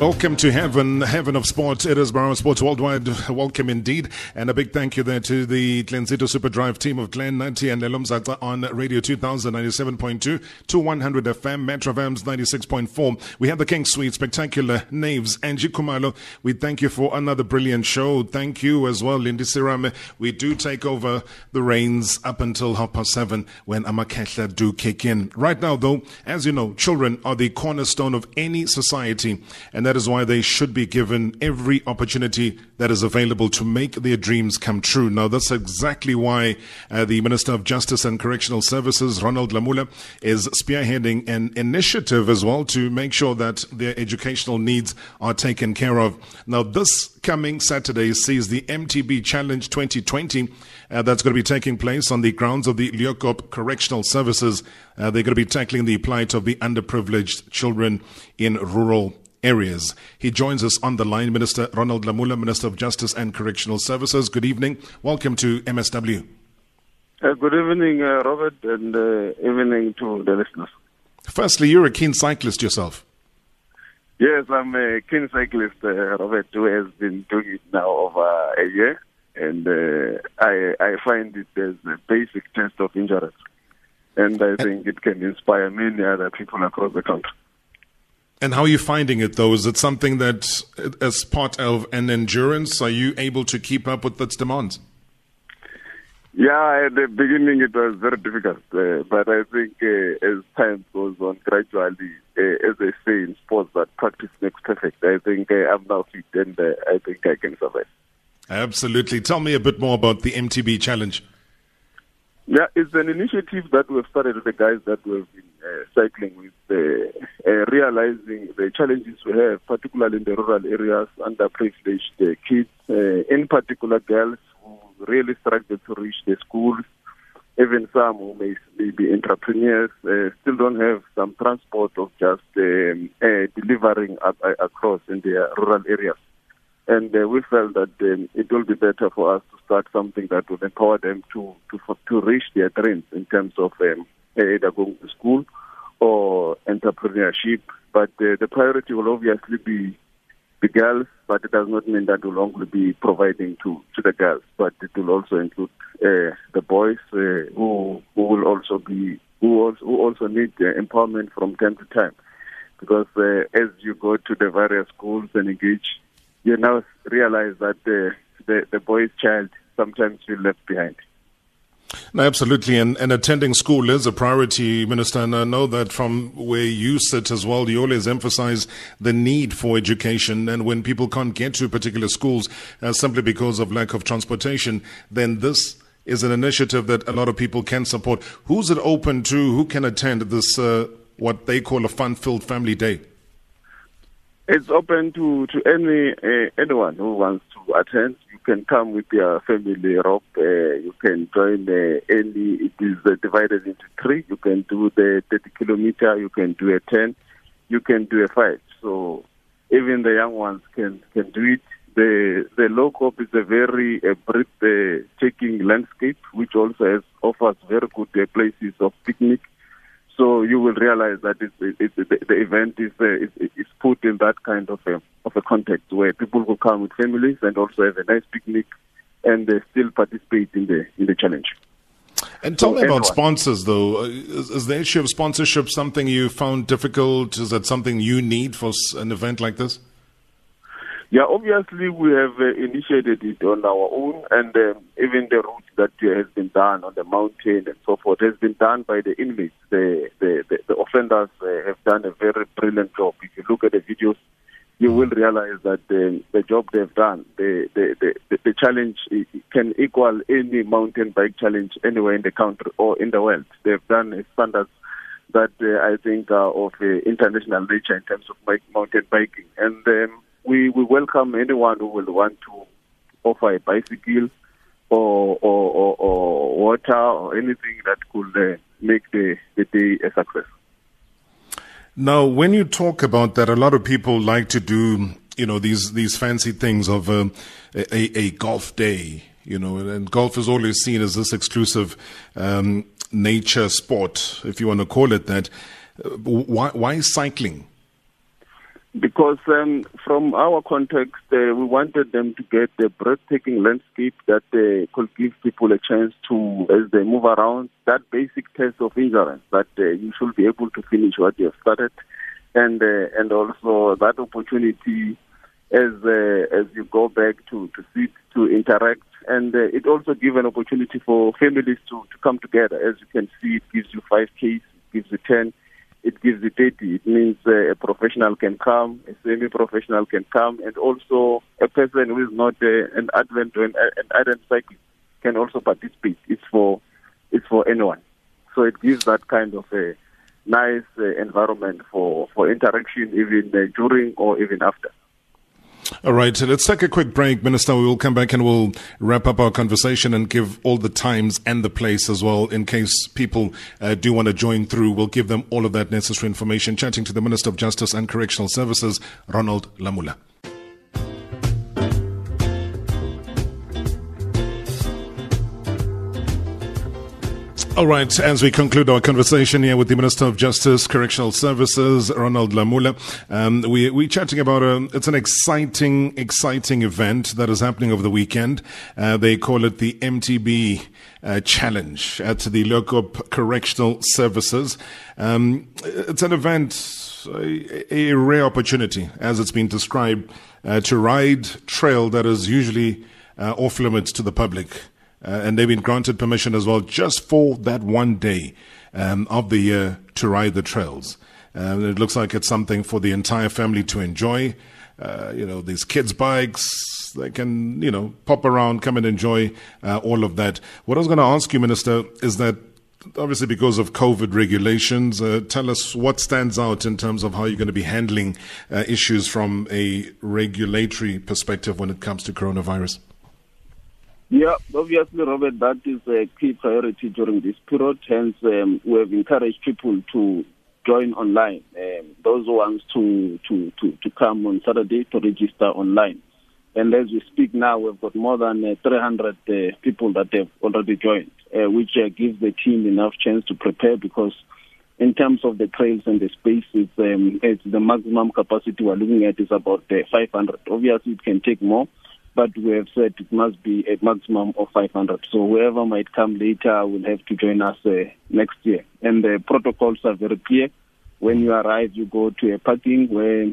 Welcome to Heaven, Heaven of Sports. It is Marawa Sports Worldwide. Welcome indeed. And a big thank you there to the Glenzito Super Drive team of Glen 90 and Lelum on Radio 2097.2 to 100 FM, Metro FM's 96.4. We have the King Suite, Spectacular Naves, Angie Kumalo. We thank you for another brilliant show. Thank you as well, Lindy Sirame. We do take over the reins up until half past seven when Amakehla do kick in. Right now, though, as you know, children are the cornerstone of any society. And that is why they should be given every opportunity that is available to make their dreams come true. Now, that's exactly why uh, the Minister of Justice and Correctional Services, Ronald Lamola, is spearheading an initiative as well to make sure that their educational needs are taken care of. Now, this coming Saturday sees the MTB Challenge 2020. Uh, that's going to be taking place on the grounds of the Leeuwkop Correctional Services. Uh, they're going to be tackling the plight of the underprivileged children in rural areas. He joins us on the line, Minister Ronald Lamola, Minister of Justice and Correctional Services. Good evening. Welcome to MSW. Uh, good evening, uh, Robert, and uh, evening to the listeners. Firstly, you're a keen cyclist yourself. Yes, I'm a keen cyclist, uh, Robert, who has been doing it now over a year, and uh, I, I find it as a basic test of endurance, and I think it can inspire many other people across the country. And how are you finding it though? Is it something that, as part of an endurance, are you able to keep up with its demands? Yeah, at the beginning it was very difficult, uh, but I think uh, as time goes on, gradually, uh, as they say in sports, that practice makes perfect. I think uh, I'm now fit and uh, I think I can survive. Absolutely. Tell me a bit more about the MTB challenge. Yeah, it's an initiative that we've started with the guys that we've been cycling with, uh, uh, realizing the challenges we have, particularly in the rural areas, underprivileged uh, kids, uh, in particular girls who really struggle to reach the schools, even some who may, may be entrepreneurs, uh, still don't have some transport of just um, delivering up, across in their rural areas. And uh, we felt that um, it will be better for us to start something that will empower them to to to reach their dreams in terms of um, either going to school or entrepreneurship. But uh, the priority will obviously be the girls, but it does not mean that we'll only be providing to, to the girls, but it will also include uh, the boys uh, who who will also be who also, who also need empowerment from time to time, because uh, as you go to the various schools and engage you now realize that the, the, the boy's child sometimes feel left behind. No, absolutely. And, and attending school is a priority, Minister. And I know that from where you sit as well, you always emphasize the need for education. And when people can't get to particular schools uh, simply because of lack of transportation, then this is an initiative that a lot of people can support. Who's it open to? Who can attend this, uh, what they call a fun filled family day? It's open to to any uh, anyone who wants to attend. You can come with your family, Rob. Uh, you can join uh, any. It is uh, divided into three. You can do the 30 kilometer. You can do a 10. You can do a five. So even the young ones can can do it. The the Leeuwkop is a very uh, breathtaking landscape, which also has, offers very good uh, places of picnic so you will realize that it's, it's, the, the event is, uh, is, is put in that kind of a, of a context where people will come with families and also have a nice picnic and they still participate in the in the challenge. And tell so me about sponsors, though. Is, is, the issue of sponsorship something you found difficult? Is that something you need for an event like this? Yeah, obviously we have uh, initiated it on our own, and um, even the route that uh, has been done on the mountain and so forth has been done by the inmates. The the, the, the offenders uh, have done a very brilliant job. If you look at the videos, you will realize that the, the job they've done, the, the, the, the challenge can equal any mountain bike challenge anywhere in the country or in the world. They've done standards that uh, I think are of uh, international nature in terms of mountain biking. And um, we, we welcome anyone who will want to offer a bicycle or, or, or, or water or anything that could uh, make the, the day a success. Now, when you talk about that, a lot of people like to do, you know, these these fancy things of uh, a, a golf day, you know, and golf is always seen as this exclusive um, nature sport, if you want to call it that. Uh, why, why cycling? Because um, from our context, uh, we wanted them to get the breathtaking landscape that uh, could give people a chance to, as they move around, that basic test of endurance that uh, you should be able to finish what you have started, and uh, and also that opportunity as uh, as you go back to to sit to interact, and uh, it also gives an opportunity for families to to come together. As you can see, it gives you five Ks, gives you ten it gives you 30. It means uh, a professional can come, a semi-professional can come, and also a person who is not uh, an advent or an, an advent cyclist can also participate. It's for it's for anyone. So it gives that kind of a nice uh, environment for, for interaction even uh, during or even after. All right, so let's take a quick break, Minister. We will come back and we'll wrap up our conversation and give all the times and the place as well in case people uh, do want to join through. We'll give them all of that necessary information. Chatting to the Minister of Justice and Correctional Services, Ronald Lamola. All right, as we conclude our conversation here with the Minister of Justice, Correctional Services, Ronald Lamola, um, we, we're chatting about a, it's an exciting, exciting event that is happening over the weekend. Uh, they call it the MTB uh, Challenge at the Leeuwkop Correctional Services. Um, it's an event, a, a, rare opportunity, as it's been described, uh, to ride trail that is usually uh, off limits to the public. Uh, and they've been granted permission as well just for that one day um, of the year to ride the trails. Uh, it looks like it's something for the entire family to enjoy. Uh, you know, these kids' bikes, they can, you know, pop around, come and enjoy uh, all of that. What I was going to ask you, Minister, is that obviously because of COVID regulations, uh, tell us what stands out in terms of how you're going to be handling uh, issues from a regulatory perspective when it comes to coronavirus. Yeah, obviously, Robert, that is a key priority during this period. Hence, um, we have encouraged people to join online. Um, those ones to, to, to, to come on Saturday to register online. And as we speak now, we've got more than uh, 300 uh, people that have already joined, uh, which uh, gives the team enough chance to prepare because in terms of the trails and the spaces, um, it's the maximum capacity we're looking at is about uh, 500. Obviously, it can take more but we have said it must be a maximum of 500. So whoever might come later will have to join us uh, next year. And the protocols are very clear. When you arrive, you go to a parking where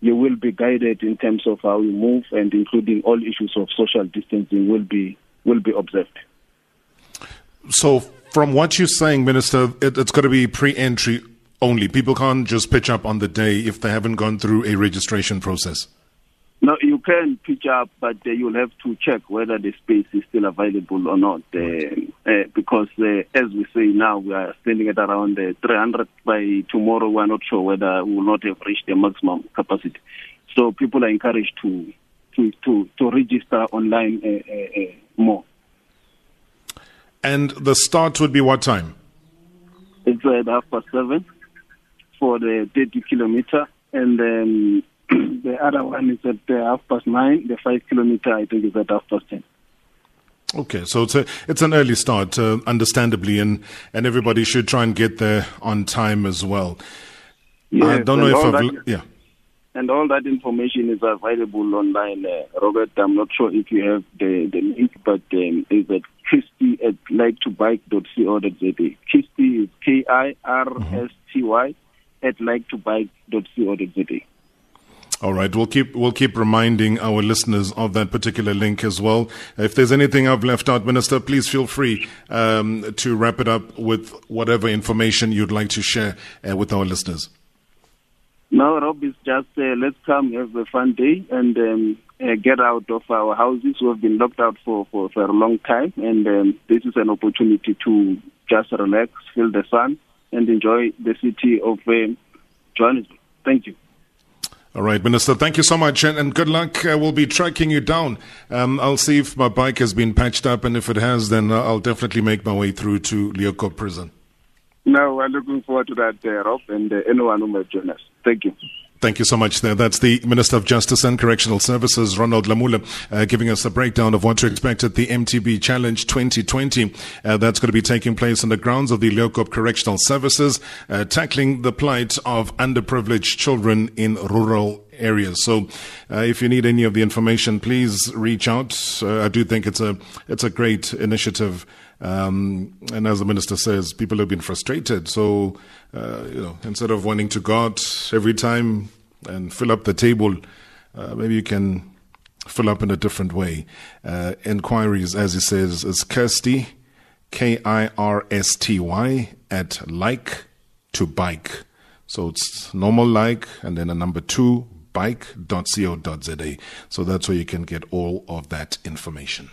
you will be guided in terms of how you move, and including all issues of social distancing will be will be observed. So, from what you're saying, Minister, it, it's got to be pre-entry only. People can't just pitch up on the day if they haven't gone through a registration process. No, you can pitch up, but uh, you'll have to check whether the space is still available or not. Uh, uh, because, uh, as we say now, we are standing at around uh, 300. By tomorrow, we're not sure whether we will not have reached the maximum capacity. So people are encouraged to to to, to register online uh, more. And the start would be what time? It's at half past seven for the 30 kilometer, and then the other one is at uh, half past nine. The five kilometer, I think, is at half past ten. Okay, so it's a it's an early start, uh, understandably, and and everybody should try and get there on time as well. Yes, I don't know if I've that, yeah. And all that information is available online, uh, Robert. I'm not sure if you have the, the link, but um, it's at Kirsty at like2bike.co.za. Kirsty is K I R S T Y at like2bike.co.za. All right, we'll keep we'll keep reminding our listeners of that particular link as well. If there's anything I've left out, Minister, please feel free um, to wrap it up with whatever information you'd like to share uh, with our listeners. No, Rob, it's just uh, let's come have a fun day and um, uh, get out of our houses. We've been locked out for, for, for a long time, and um, this is an opportunity to just relax, feel the sun, and enjoy the city of uh, Johannesburg. Thank you. All right, Minister, thank you so much and, and good luck. Uh, we'll be tracking you down. Um, I'll see if my bike has been patched up, and if it has, then uh, I'll definitely make my way through to Leeuwkop prison. No, we're looking forward to that, uh, Rob, and uh, anyone who might join us. Thank you. Thank you so much there. That's the Minister of Justice and Correctional Services, Ronald Lamola, uh, giving us a breakdown of what to expect at the MTB Challenge 2020. Uh, that's going to be taking place on the grounds of the Leeuwkop Correctional Services, uh, tackling the plight of underprivileged children in rural areas. So, uh, if you need any of the information, please reach out. Uh, I do think it's a it's a great initiative. Um, and as the minister says, people have been frustrated. So, uh, you know, instead of wanting to go out every time and fill up the table, uh, maybe you can fill up in a different way. Uh, inquiries, as he says, is Kirsty, K I R S T Y, at like to bike. So it's normal like and then a number two, bike.co.za. So that's where you can get all of that information.